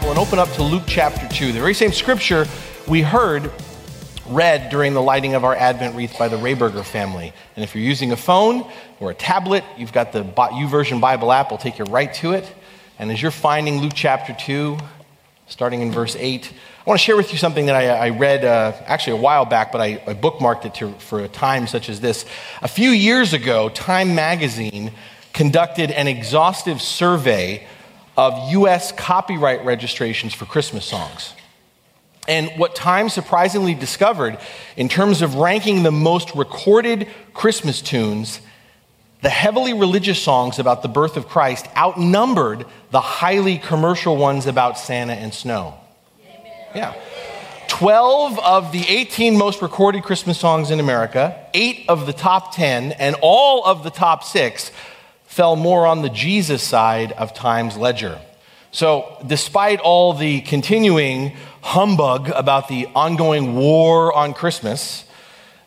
Bible and open up to Luke chapter 2. The very same scripture we heard read during the lighting of our Advent wreath by the Rayberger family. And if you're using a phone or a tablet, you've got the YouVersion Bible app. We'll take you right to it. And as you're finding Luke chapter 2, starting in verse 8, I want to share with you something that I, I read uh, actually a while back, but I, I bookmarked it to, for a time such as this. A few years ago, Time magazine conducted an exhaustive survey of U.S. copyright registrations for Christmas songs. And what Time surprisingly discovered in terms of ranking the most recorded Christmas tunes, the heavily religious songs about the birth of Christ outnumbered the highly commercial ones about Santa and snow. Yeah. 12 of the 18 most recorded Christmas songs in America, 8 of the top 10, and all of the top 6 fell more on the Jesus side of Time's ledger. So, despite all the continuing humbug about the ongoing war on Christmas,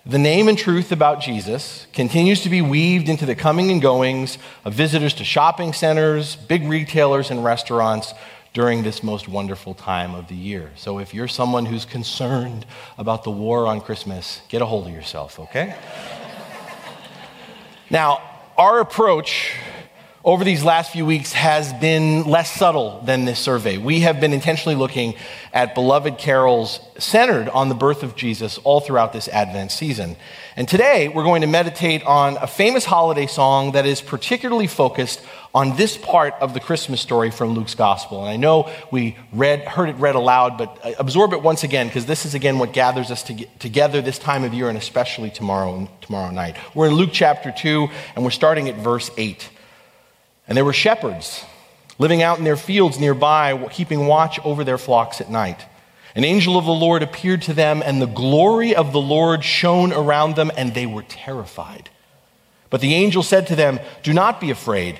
the name and truth about Jesus continues to be weaved into the coming and goings of visitors to shopping centers, big retailers, and restaurants during this most wonderful time of the year. So, if you're someone who's concerned about the war on Christmas, get a hold of yourself, okay? now, our approach over these last few weeks has been less subtle than this survey. We have been intentionally looking at beloved carols centered on the birth of Jesus all throughout this Advent season. And today we're going to meditate on a famous holiday song that is particularly focused on this part of the Christmas story from Luke's gospel. And I know we read, heard it read aloud, but absorb it once again because this is again what gathers us to together this time of year and especially tomorrow, tomorrow night. We're in Luke chapter 2 and we're starting at verse 8. And there were shepherds living out in their fields nearby, keeping watch over their flocks at night. An angel of the Lord appeared to them, and the glory of the Lord shone around them, and they were terrified. But the angel said to them, Do not be afraid.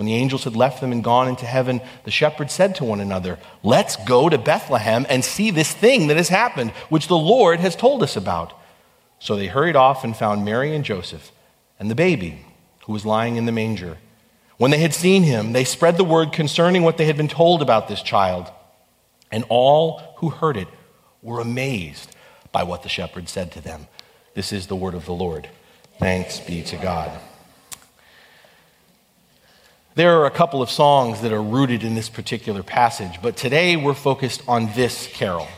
When the angels had left them and gone into heaven, the shepherds said to one another, Let's go to Bethlehem and see this thing that has happened, which the Lord has told us about. So they hurried off and found Mary and Joseph and the baby who was lying in the manger. When they had seen him, they spread the word concerning what they had been told about this child. And all who heard it were amazed by what the shepherds said to them. This is the word of the Lord. Thanks be to God. There are a couple of songs that are rooted in this particular passage, but today we're focused on this carol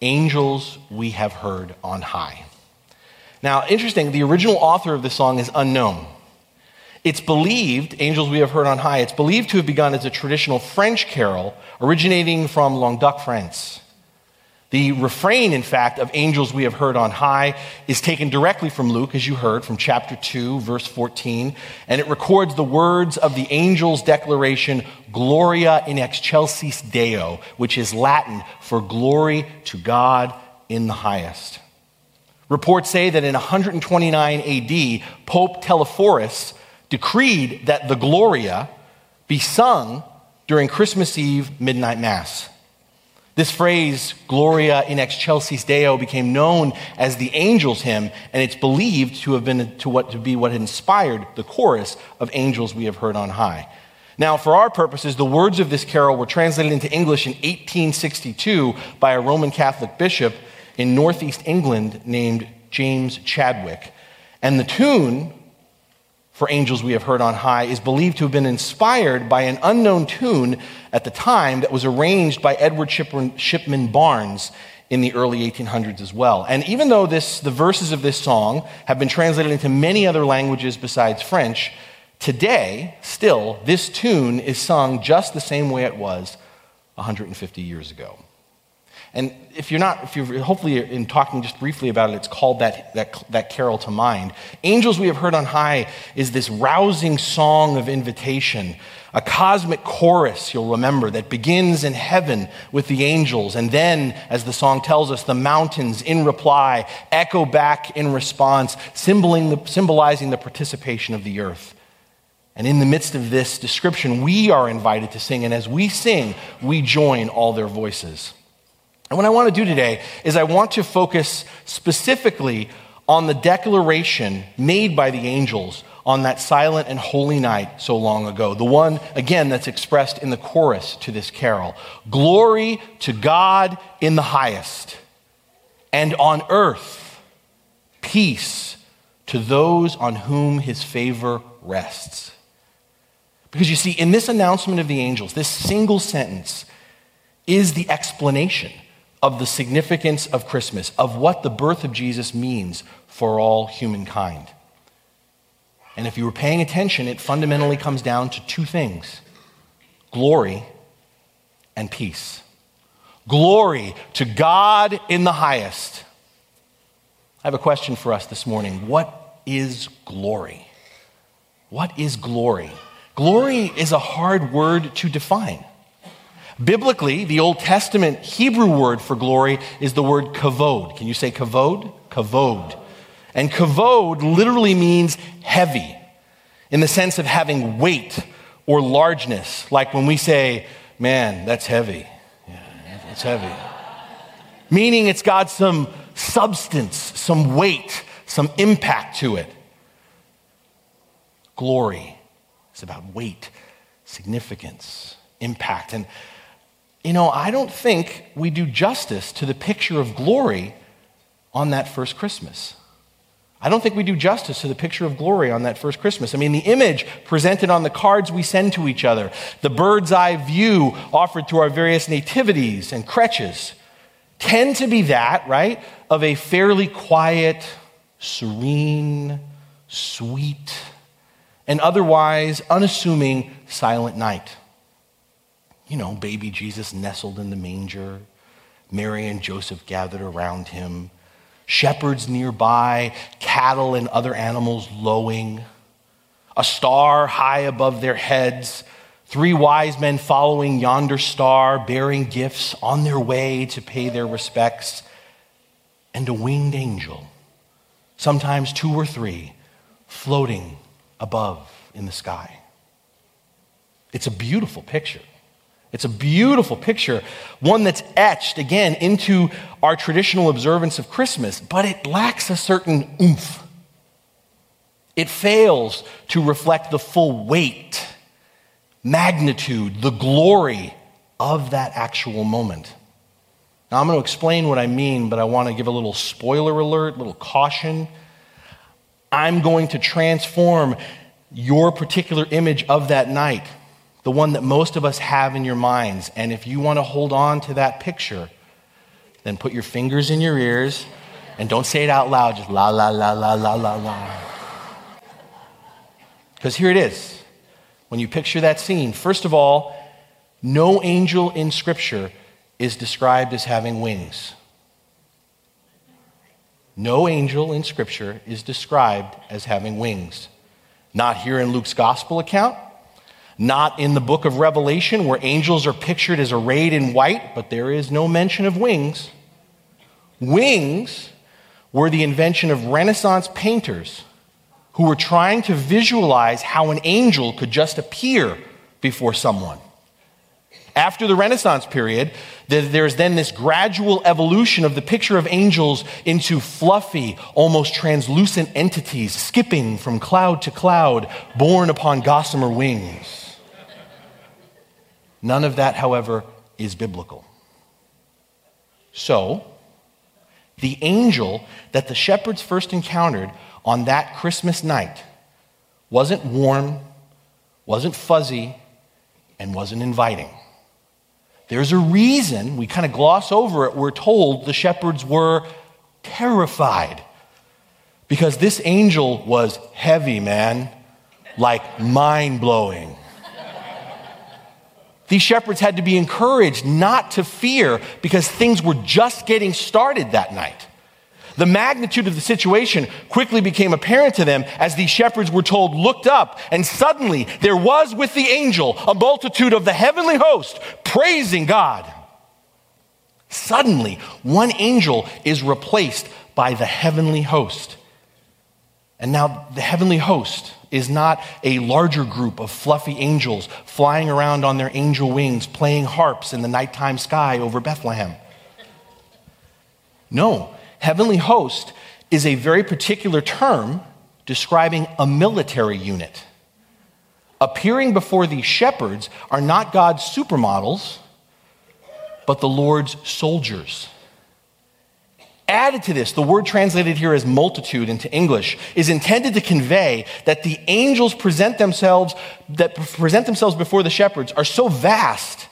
Angels We Have Heard on High. Now, interesting, the original author of this song is unknown. It's believed, Angels We Have Heard on High, it's believed to have begun as a traditional French carol originating from Languedoc, France. The refrain, in fact, of Angels We Have Heard on High is taken directly from Luke, as you heard, from chapter 2, verse 14, and it records the words of the angel's declaration, Gloria in excelsis Deo, which is Latin for glory to God in the highest. Reports say that in 129 AD, Pope Telesphorus decreed that the Gloria be sung during Christmas Eve midnight mass. This phrase, Gloria in excelsis Deo, became known as the angel's hymn, and it's believed to have been to, what, to be what inspired the chorus of angels we have heard on high. Now, for our purposes, the words of this carol were translated into English in 1862 by a Roman Catholic bishop in Northeast England named James Chadwick. And the tune for angels we have heard on high is believed to have been inspired by an unknown tune at the time that was arranged by Edward Shippen Barnes in the early 1800s as well. And even though this, the verses of this song have been translated into many other languages besides French, today, still, this tune is sung just the same way it was 150 years ago. And if you're not, if you're hopefully in talking just briefly about it, it's called that, that, that carol to mind. Angels we have heard on high is this rousing song of invitation, a cosmic chorus, you'll remember, that begins in heaven with the angels. And then, as the song tells us, the mountains in reply echo back in response, symbolizing the, symbolizing the participation of the earth. And in the midst of this description, we are invited to sing. And as we sing, we join all their voices. And what I want to do today is I want to focus specifically on the declaration made by the angels on that silent and holy night so long ago. The one, again, that's expressed in the chorus to this carol Glory to God in the highest, and on earth, peace to those on whom his favor rests. Because you see, in this announcement of the angels, this single sentence is the explanation of the significance of Christmas, of what the birth of Jesus means for all humankind. And if you were paying attention, it fundamentally comes down to two things glory and peace. Glory to God in the highest. I have a question for us this morning. What is glory? What is glory? Glory is a hard word to define. Biblically, the Old Testament Hebrew word for glory is the word kavod. Can you say kavod? Kavod. And kavod literally means heavy in the sense of having weight or largeness. Like when we say, man, that's heavy. Yeah, it's heavy. Meaning it's got some substance, some weight, some impact to it. Glory is about weight, significance, impact. And you know, I don't think we do justice to the picture of glory on that first Christmas. I don't think we do justice to the picture of glory on that first Christmas. I mean, the image presented on the cards we send to each other, the bird's eye view offered through our various nativities and creches, tend to be that, right, of a fairly quiet, serene, sweet, and otherwise unassuming silent night you know, baby Jesus nestled in the manger, Mary and Joseph gathered around him, shepherds nearby, cattle and other animals lowing, a star high above their heads, three wise men following yonder star, bearing gifts on their way to pay their respects, and a winged angel, sometimes two or three, floating above in the sky. It's a beautiful picture. It's a beautiful picture, one that's etched again into our traditional observance of Christmas, but it lacks a certain oomph. It fails to reflect the full weight, magnitude, the glory of that actual moment. Now, I'm going to explain what I mean, but I want to give a little spoiler alert, a little caution. I'm going to transform your particular image of that night the one that most of us have in your minds. And if you want to hold on to that picture, then put your fingers in your ears and don't say it out loud, just la, la, la, la, la, la, la. Because here it is. When you picture that scene, first of all, no angel in Scripture is described as having wings. No angel in Scripture is described as having wings. Not here in Luke's gospel account, not in the book of Revelation, where angels are pictured as arrayed in white, but there is no mention of wings. Wings were the invention of Renaissance painters who were trying to visualize how an angel could just appear before someone. After the Renaissance period, there's then this gradual evolution of the picture of angels into fluffy, almost translucent entities skipping from cloud to cloud, borne upon gossamer wings. None of that, however, is biblical. So, the angel that the shepherds first encountered on that Christmas night wasn't warm, wasn't fuzzy, and wasn't inviting. There's a reason we kind of gloss over it. We're told the shepherds were terrified because this angel was heavy, man, like mind blowing. These shepherds had to be encouraged not to fear because things were just getting started that night. The magnitude of the situation quickly became apparent to them as these shepherds were told, looked up, and suddenly there was with the angel a multitude of the heavenly host praising God. Suddenly, one angel is replaced by the heavenly host. And now the heavenly host is not a larger group of fluffy angels flying around on their angel wings, playing harps in the nighttime sky over Bethlehem. No, heavenly host is a very particular term describing a military unit. Appearing before these shepherds are not God's supermodels, but the Lord's soldiers. Added to this, the word translated here as multitude into English is intended to convey that the angels present themselves that present themselves before the shepherds are so vast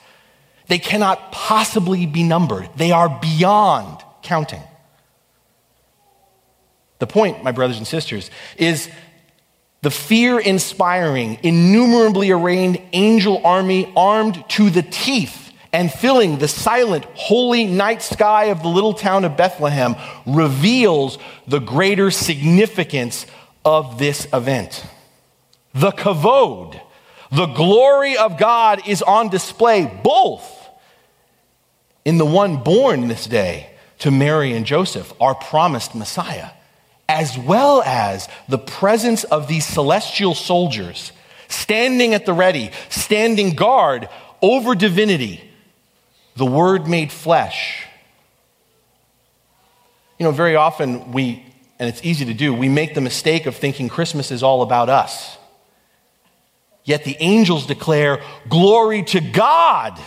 they cannot possibly be numbered. They are beyond counting. The point, my brothers and sisters, is the fear inspiring, innumerably arrayed angel army armed to the teeth and filling the silent, holy night sky of the little town of Bethlehem reveals the greater significance of this event. The kavod, the glory of God, is on display both in the one born this day to Mary and Joseph, our promised Messiah, as well as the presence of these celestial soldiers standing at the ready, standing guard over divinity the Word made flesh. You know, very often we, and it's easy to do, we make the mistake of thinking Christmas is all about us. Yet the angels declare, Glory to God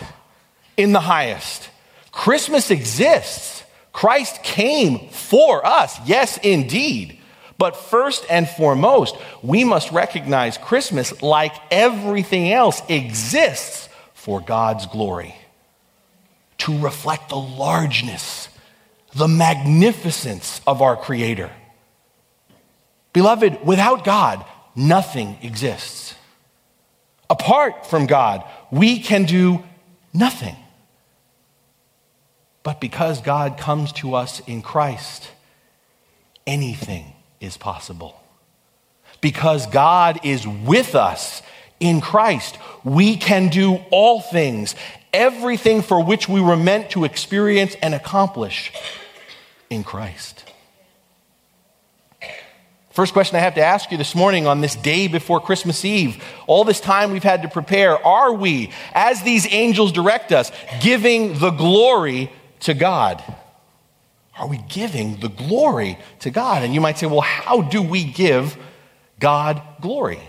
in the highest. Christmas exists. Christ came for us. Yes, indeed. But first and foremost, we must recognize Christmas, like everything else, exists for God's glory to reflect the largeness, the magnificence of our Creator. Beloved, without God, nothing exists. Apart from God, we can do nothing. But because God comes to us in Christ, anything is possible. Because God is with us in Christ, we can do all things everything for which we were meant to experience and accomplish in Christ. First question I have to ask you this morning on this day before Christmas Eve, all this time we've had to prepare, are we, as these angels direct us, giving the glory to God? Are we giving the glory to God? And you might say, well, how do we give God glory?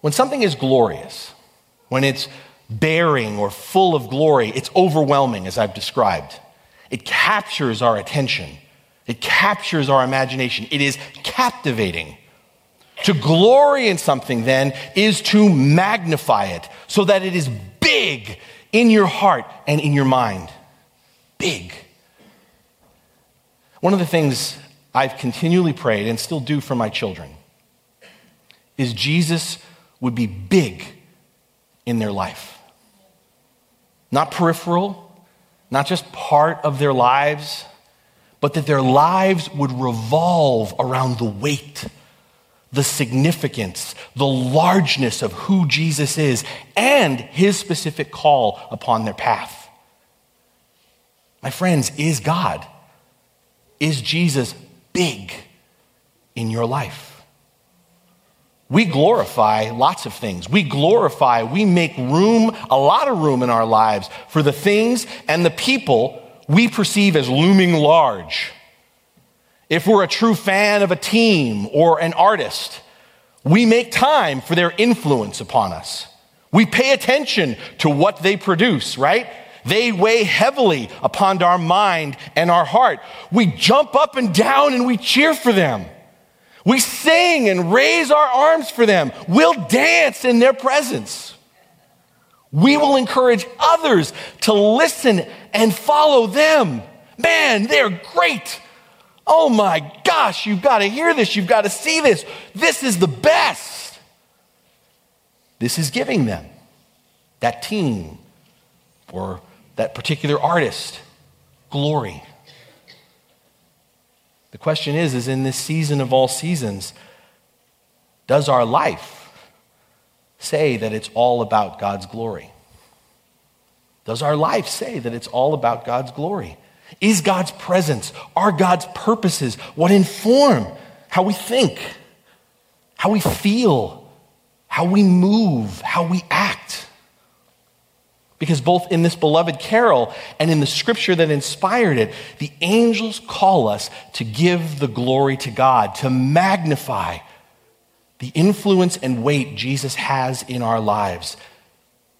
When something is glorious, when it's bearing or full of glory, it's overwhelming, as I've described. It captures our attention, it captures our imagination, it is captivating. To glory in something, then, is to magnify it so that it is big in your heart and in your mind. Big. One of the things I've continually prayed and still do for my children is Jesus would be big in their life not peripheral, not just part of their lives, but that their lives would revolve around the weight, the significance, the largeness of who Jesus is, and his specific call upon their path. My friends, is God, is Jesus big in your life? We glorify lots of things. We glorify, we make room, a lot of room in our lives for the things and the people we perceive as looming large. If we're a true fan of a team or an artist, we make time for their influence upon us. We pay attention to what they produce, right? They weigh heavily upon our mind and our heart. We jump up and down and we cheer for them. We sing and raise our arms for them. We'll dance in their presence. We will encourage others to listen and follow them. Man, they're great. Oh my gosh, you've got to hear this. You've got to see this. This is the best. This is giving them, that team or that particular artist, glory. The question is, is in this season of all seasons, does our life say that it's all about God's glory? Does our life say that it's all about God's glory? Is God's presence, are God's purposes what inform how we think, how we feel, how we move, how we act? Because both in this beloved carol and in the scripture that inspired it, the angels call us to give the glory to God, to magnify the influence and weight Jesus has in our lives.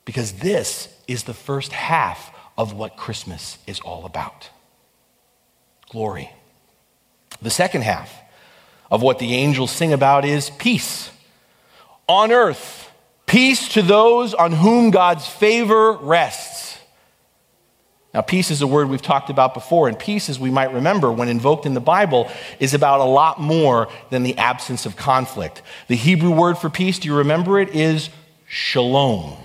Because this is the first half of what Christmas is all about glory. The second half of what the angels sing about is peace on earth, peace to those on whom God's favor rests. Now, peace is a word we've talked about before, and peace, as we might remember, when invoked in the Bible, is about a lot more than the absence of conflict. The Hebrew word for peace, do you remember it, is shalom.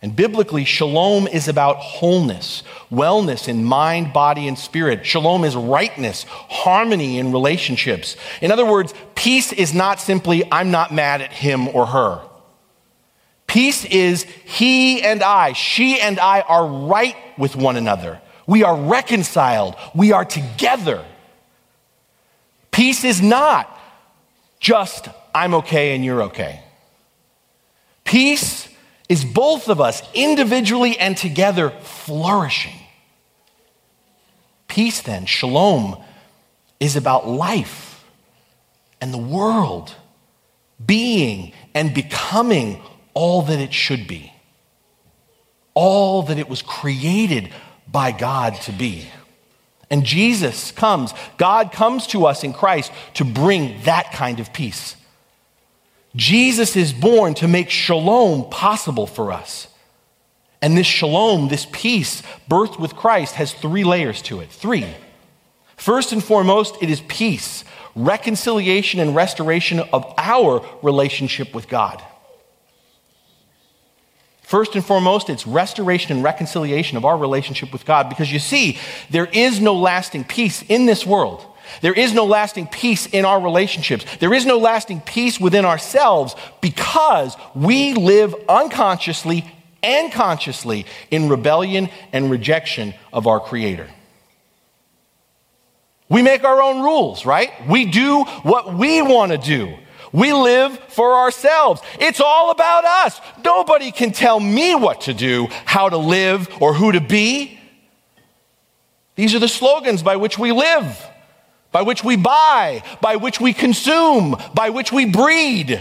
And biblically, shalom is about wholeness, wellness in mind, body, and spirit. Shalom is rightness, harmony in relationships. In other words, peace is not simply, I'm not mad at him or her. Peace is he and I, she and I are right with one another. We are reconciled. We are together. Peace is not just, I'm okay and you're okay. Peace is both of us, individually and together, flourishing. Peace, then, shalom, is about life and the world being and becoming all that it should be, all that it was created by God to be. And Jesus comes, God comes to us in Christ to bring that kind of peace. Jesus is born to make shalom possible for us. And this shalom, this peace, birthed with Christ, has three layers to it. Three. First and foremost, it is peace, reconciliation, and restoration of our relationship with God. First and foremost, it's restoration and reconciliation of our relationship with God because you see, there is no lasting peace in this world there is no lasting peace in our relationships. There is no lasting peace within ourselves because we live unconsciously and consciously in rebellion and rejection of our Creator. We make our own rules, right? We do what we want to do. We live for ourselves. It's all about us. Nobody can tell me what to do, how to live, or who to be. These are the slogans by which we live by which we buy, by which we consume, by which we breed.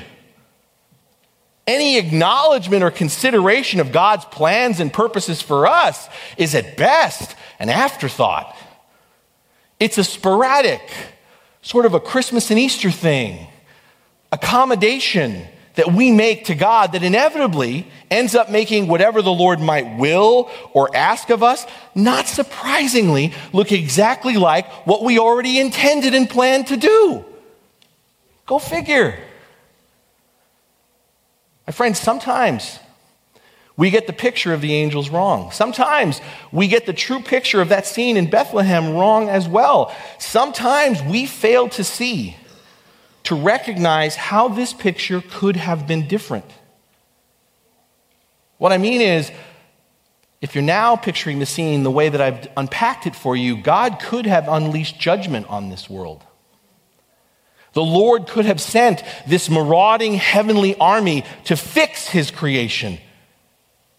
Any acknowledgement or consideration of God's plans and purposes for us is at best an afterthought. It's a sporadic, sort of a Christmas and Easter thing, accommodation that we make to God that inevitably ends up making whatever the Lord might will or ask of us, not surprisingly, look exactly like what we already intended and planned to do. Go figure. My friends, sometimes we get the picture of the angels wrong. Sometimes we get the true picture of that scene in Bethlehem wrong as well. Sometimes we fail to see to recognize how this picture could have been different. What I mean is, if you're now picturing the scene the way that I've unpacked it for you, God could have unleashed judgment on this world. The Lord could have sent this marauding heavenly army to fix his creation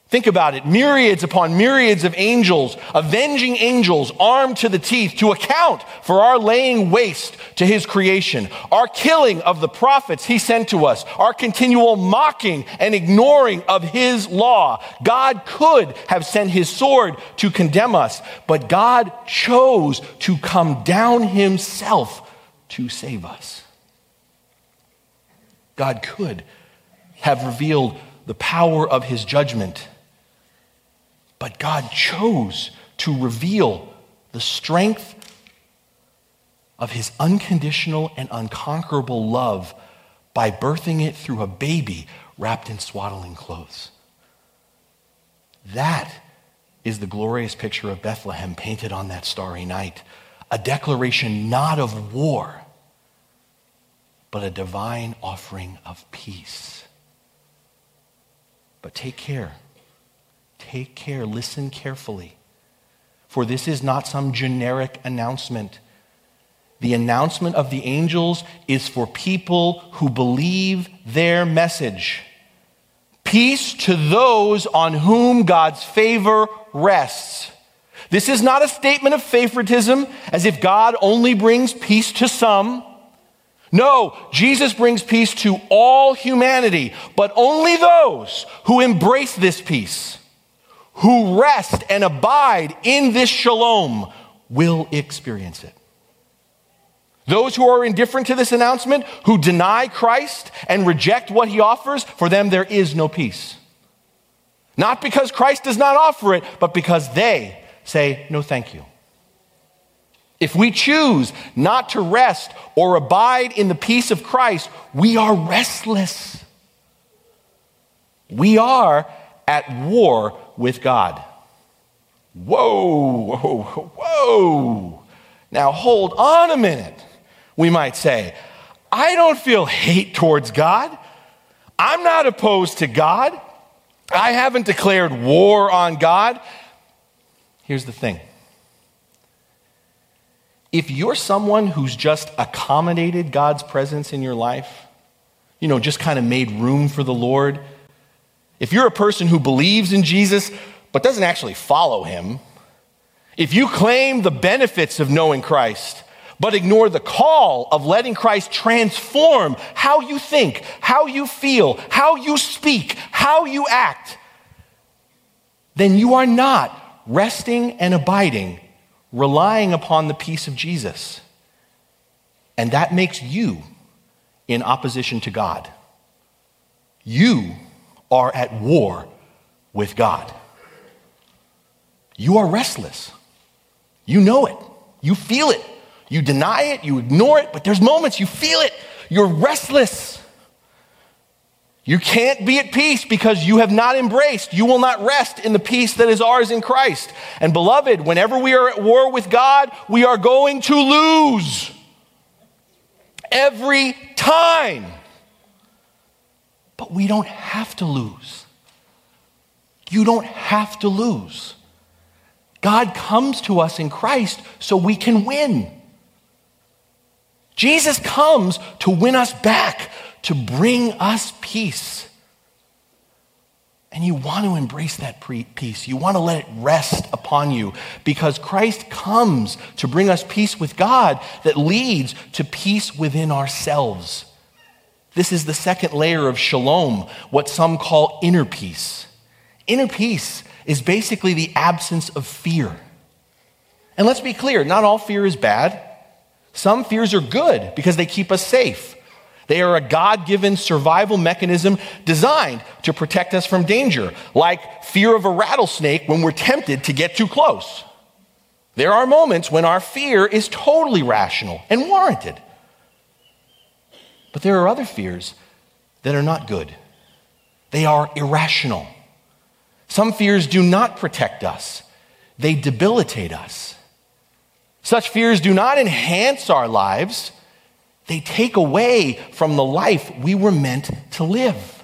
Think about it myriads upon myriads of angels, avenging angels armed to the teeth to account for our laying waste to his creation, our killing of the prophets he sent to us, our continual mocking and ignoring of his law. God could have sent his sword to condemn us, but God chose to come down himself to save us. God could have revealed the power of his judgment. But God chose to reveal the strength of his unconditional and unconquerable love by birthing it through a baby wrapped in swaddling clothes. That is the glorious picture of Bethlehem painted on that starry night. A declaration not of war, but a divine offering of peace. But take care. Take care. Listen carefully. For this is not some generic announcement. The announcement of the angels is for people who believe their message. Peace to those on whom God's favor rests. This is not a statement of favoritism, as if God only brings peace to some. No, Jesus brings peace to all humanity, but only those who embrace this peace, who rest and abide in this shalom, will experience it. Those who are indifferent to this announcement, who deny Christ and reject what he offers, for them there is no peace. Not because Christ does not offer it, but because they say, no, thank you. If we choose not to rest or abide in the peace of Christ, we are restless. We are at war with God. Whoa, whoa, whoa. Now hold on a minute, we might say. I don't feel hate towards God. I'm not opposed to God. I haven't declared war on God. Here's the thing if you're someone who's just accommodated God's presence in your life, you know, just kind of made room for the Lord, if you're a person who believes in Jesus but doesn't actually follow him, if you claim the benefits of knowing Christ, but ignore the call of letting Christ transform how you think, how you feel, how you speak, how you act, then you are not resting and abiding relying upon the peace of Jesus. And that makes you in opposition to God. You are at war with God. You are restless. You know it. You feel it. You deny it. You ignore it. But there's moments you feel it. You're restless. You can't be at peace because you have not embraced, you will not rest in the peace that is ours in Christ. And beloved, whenever we are at war with God, we are going to lose. Every time. But we don't have to lose. You don't have to lose. God comes to us in Christ so we can win. Jesus comes to win us back to bring us peace. And you want to embrace that peace. You want to let it rest upon you because Christ comes to bring us peace with God that leads to peace within ourselves. This is the second layer of shalom, what some call inner peace. Inner peace is basically the absence of fear. And let's be clear not all fear is bad. Some fears are good because they keep us safe. They are a God given survival mechanism designed to protect us from danger, like fear of a rattlesnake when we're tempted to get too close. There are moments when our fear is totally rational and warranted. But there are other fears that are not good, they are irrational. Some fears do not protect us, they debilitate us. Such fears do not enhance our lives they take away from the life we were meant to live.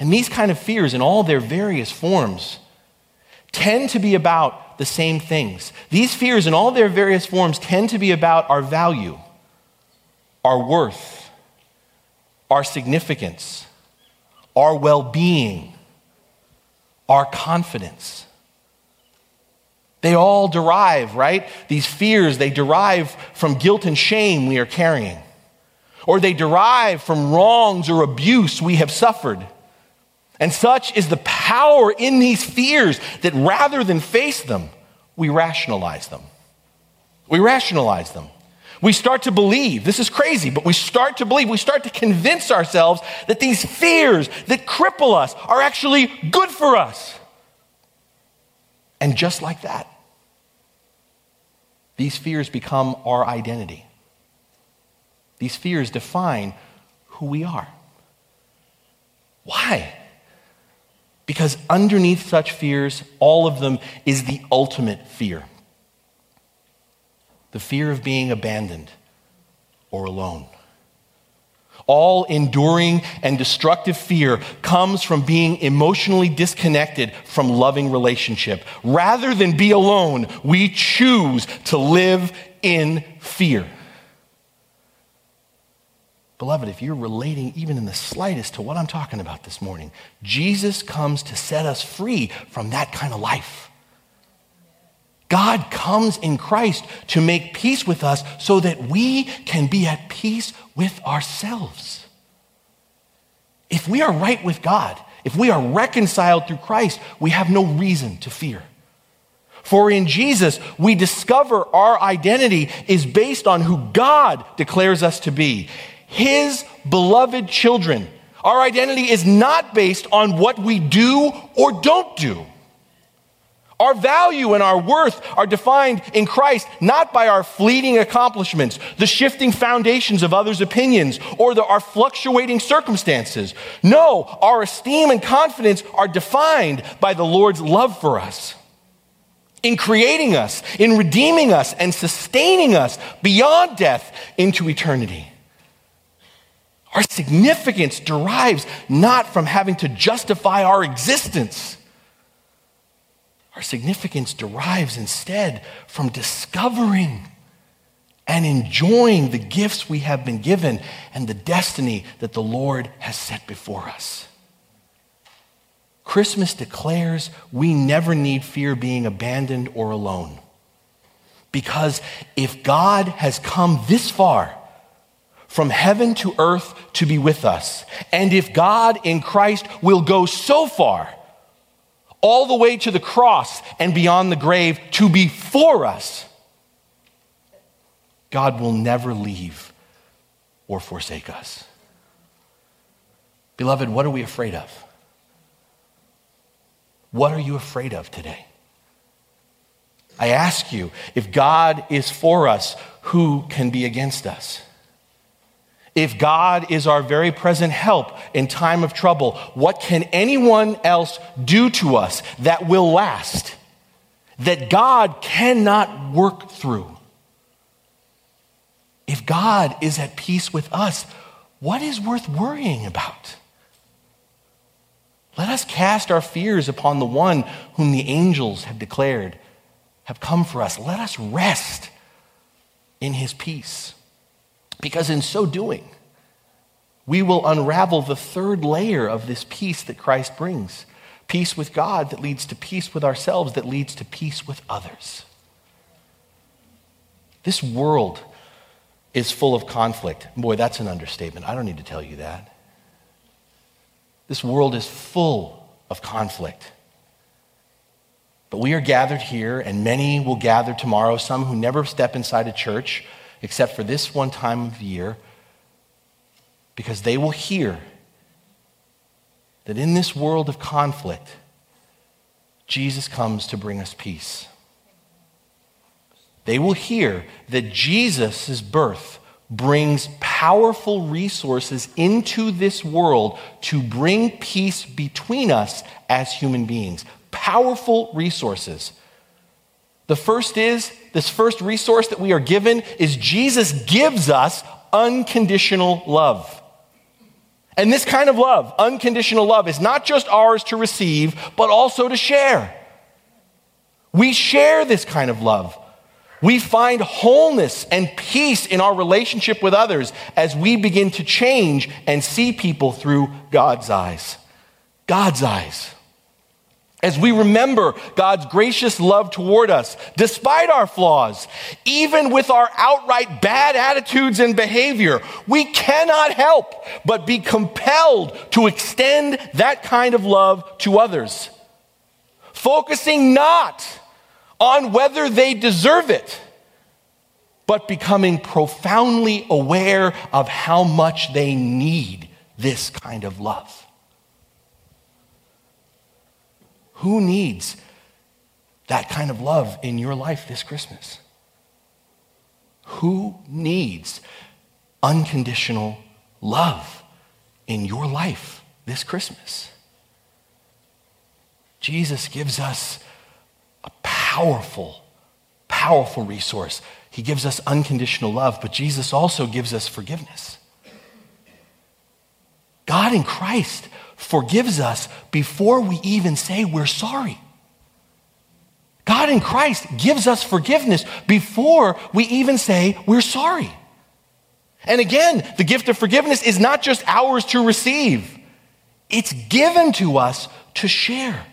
And these kind of fears, in all their various forms, tend to be about the same things. These fears, in all their various forms, tend to be about our value, our worth, our significance, our well being, our confidence. They all derive, right? These fears, they derive from guilt and shame we are carrying. Or they derive from wrongs or abuse we have suffered. And such is the power in these fears that rather than face them, we rationalize them. We rationalize them. We start to believe, this is crazy, but we start to believe, we start to convince ourselves that these fears that cripple us are actually good for us. And just like that, these fears become our identity. These fears define who we are. Why? Because underneath such fears, all of them is the ultimate fear the fear of being abandoned or alone. All enduring and destructive fear comes from being emotionally disconnected from loving relationship. Rather than be alone, we choose to live in fear. Beloved, if you're relating even in the slightest to what I'm talking about this morning, Jesus comes to set us free from that kind of life. God comes in Christ to make peace with us so that we can be at peace with ourselves. If we are right with God, if we are reconciled through Christ, we have no reason to fear. For in Jesus, we discover our identity is based on who God declares us to be His beloved children. Our identity is not based on what we do or don't do. Our value and our worth are defined in Christ not by our fleeting accomplishments, the shifting foundations of others' opinions, or the, our fluctuating circumstances. No, our esteem and confidence are defined by the Lord's love for us. In creating us, in redeeming us, and sustaining us beyond death into eternity. Our significance derives not from having to justify our existence our significance derives instead from discovering and enjoying the gifts we have been given and the destiny that the Lord has set before us. Christmas declares we never need fear being abandoned or alone. Because if God has come this far, from heaven to earth to be with us, and if God in Christ will go so far all the way to the cross and beyond the grave to be for us, God will never leave or forsake us. Beloved, what are we afraid of? What are you afraid of today? I ask you, if God is for us, who can be against us? If God is our very present help in time of trouble, what can anyone else do to us that will last, that God cannot work through? If God is at peace with us, what is worth worrying about? Let us cast our fears upon the one whom the angels have declared have come for us. Let us rest in his peace. Because in so doing, we will unravel the third layer of this peace that Christ brings peace with God that leads to peace with ourselves, that leads to peace with others. This world is full of conflict. Boy, that's an understatement. I don't need to tell you that. This world is full of conflict. But we are gathered here, and many will gather tomorrow, some who never step inside a church except for this one time of year, because they will hear that in this world of conflict, Jesus comes to bring us peace. They will hear that Jesus' birth brings powerful resources into this world to bring peace between us as human beings. Powerful resources. The first is this first resource that we are given is Jesus gives us unconditional love. And this kind of love, unconditional love, is not just ours to receive, but also to share. We share this kind of love. We find wholeness and peace in our relationship with others as we begin to change and see people through God's eyes. God's eyes as we remember God's gracious love toward us, despite our flaws, even with our outright bad attitudes and behavior, we cannot help but be compelled to extend that kind of love to others, focusing not on whether they deserve it, but becoming profoundly aware of how much they need this kind of love. Who needs that kind of love in your life this Christmas? Who needs unconditional love in your life this Christmas? Jesus gives us a powerful, powerful resource. He gives us unconditional love, but Jesus also gives us forgiveness. God in Christ forgives us before we even say we're sorry. God in Christ gives us forgiveness before we even say we're sorry. And again, the gift of forgiveness is not just ours to receive, it's given to us to share.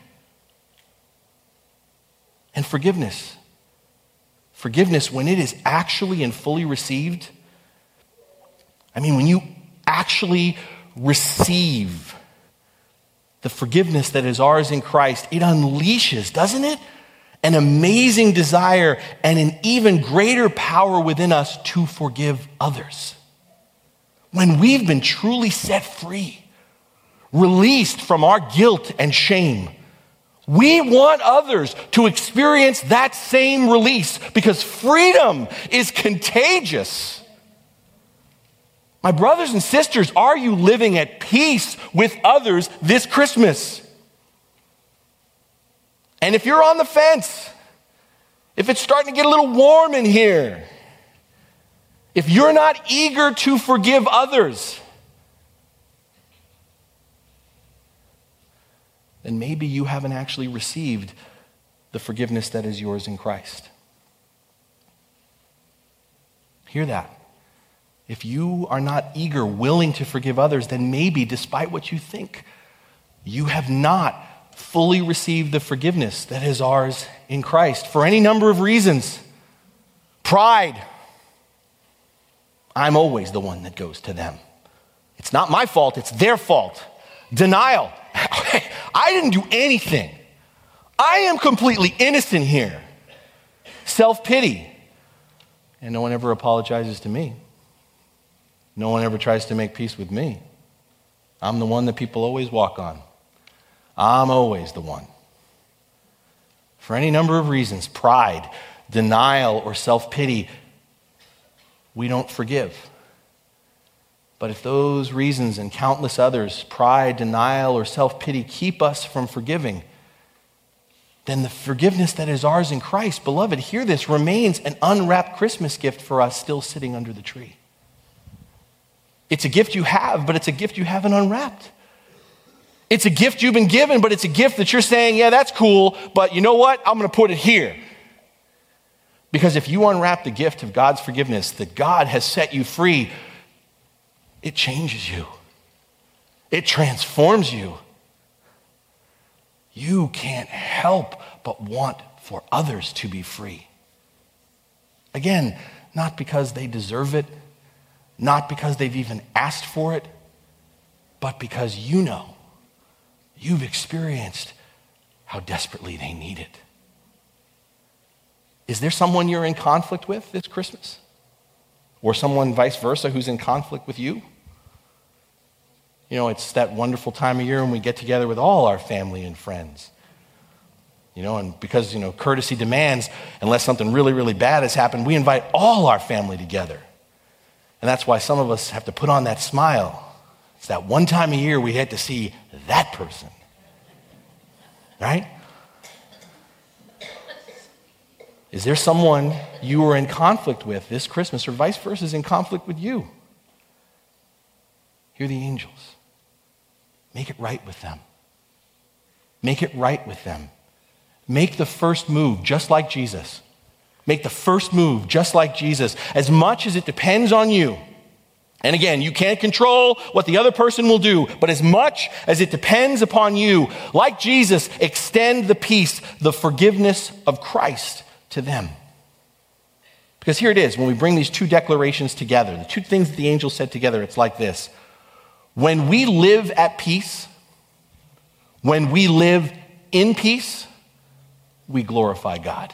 And forgiveness, forgiveness, when it is actually and fully received, I mean, when you actually receive the forgiveness that is ours in Christ, it unleashes, doesn't it? an amazing desire and an even greater power within us to forgive others. When we've been truly set free, released from our guilt and shame, we want others to experience that same release because freedom is contagious. My brothers and sisters, are you living at peace with others this Christmas? And if you're on the fence, if it's starting to get a little warm in here, if you're not eager to forgive others, then maybe you haven't actually received the forgiveness that is yours in Christ. Hear that. If you are not eager, willing to forgive others, then maybe, despite what you think, you have not fully received the forgiveness that is ours in Christ for any number of reasons. Pride. I'm always the one that goes to them. It's not my fault, it's their fault. Denial. I didn't do anything. I am completely innocent here. Self pity. And no one ever apologizes to me. No one ever tries to make peace with me. I'm the one that people always walk on. I'm always the one. For any number of reasons pride, denial, or self pity we don't forgive. But if those reasons and countless others, pride, denial, or self pity, keep us from forgiving, then the forgiveness that is ours in Christ, beloved, hear this, remains an unwrapped Christmas gift for us still sitting under the tree. It's a gift you have, but it's a gift you haven't unwrapped. It's a gift you've been given, but it's a gift that you're saying, yeah, that's cool, but you know what? I'm going to put it here. Because if you unwrap the gift of God's forgiveness, that God has set you free, it changes you, it transforms you. You can't help but want for others to be free. Again, not because they deserve it, not because they've even asked for it, but because you know you've experienced how desperately they need it. Is there someone you're in conflict with this Christmas? Or someone vice versa who's in conflict with you? You know, it's that wonderful time of year when we get together with all our family and friends. You know, and because, you know, courtesy demands, unless something really, really bad has happened, we invite all our family together. And that's why some of us have to put on that smile. It's that one time a year we had to see that person. Right? Is there someone you are in conflict with this Christmas, or vice versa, is in conflict with you? Hear the angels. Make it right with them. Make it right with them. Make the first move just like Jesus. Make the first move just like Jesus. As much as it depends on you, and again, you can't control what the other person will do, but as much as it depends upon you, like Jesus, extend the peace, the forgiveness of Christ to them. Because here it is, when we bring these two declarations together, the two things that the angel said together, it's like this. When we live at peace, when we live in peace, we glorify God.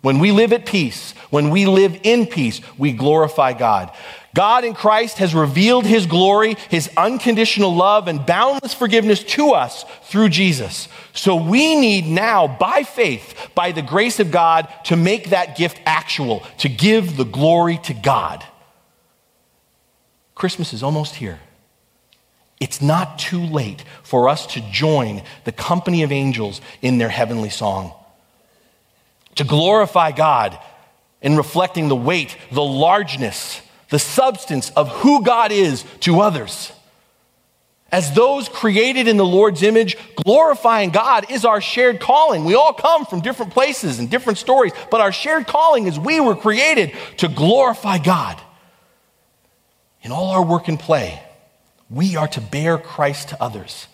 When we live at peace, when we live in peace, we glorify God. God in Christ has revealed his glory, his unconditional love, and boundless forgiveness to us through Jesus. So we need now, by faith, by the grace of God, to make that gift actual, to give the glory to God. Christmas is almost here. It's not too late for us to join the company of angels in their heavenly song. To glorify God in reflecting the weight, the largeness, the substance of who God is to others. As those created in the Lord's image, glorifying God is our shared calling. We all come from different places and different stories, but our shared calling is we were created to glorify God. In all our work and play, we are to bear Christ to others,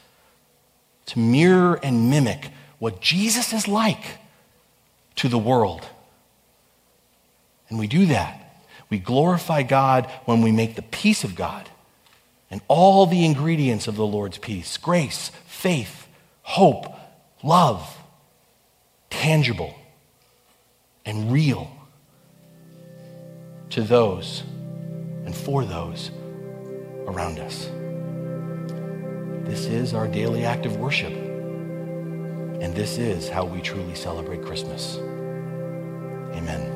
to mirror and mimic what Jesus is like to the world. And we do that. We glorify God when we make the peace of God and all the ingredients of the Lord's peace grace, faith, hope, love tangible and real to those and for those around us. This is our daily act of worship. And this is how we truly celebrate Christmas. Amen.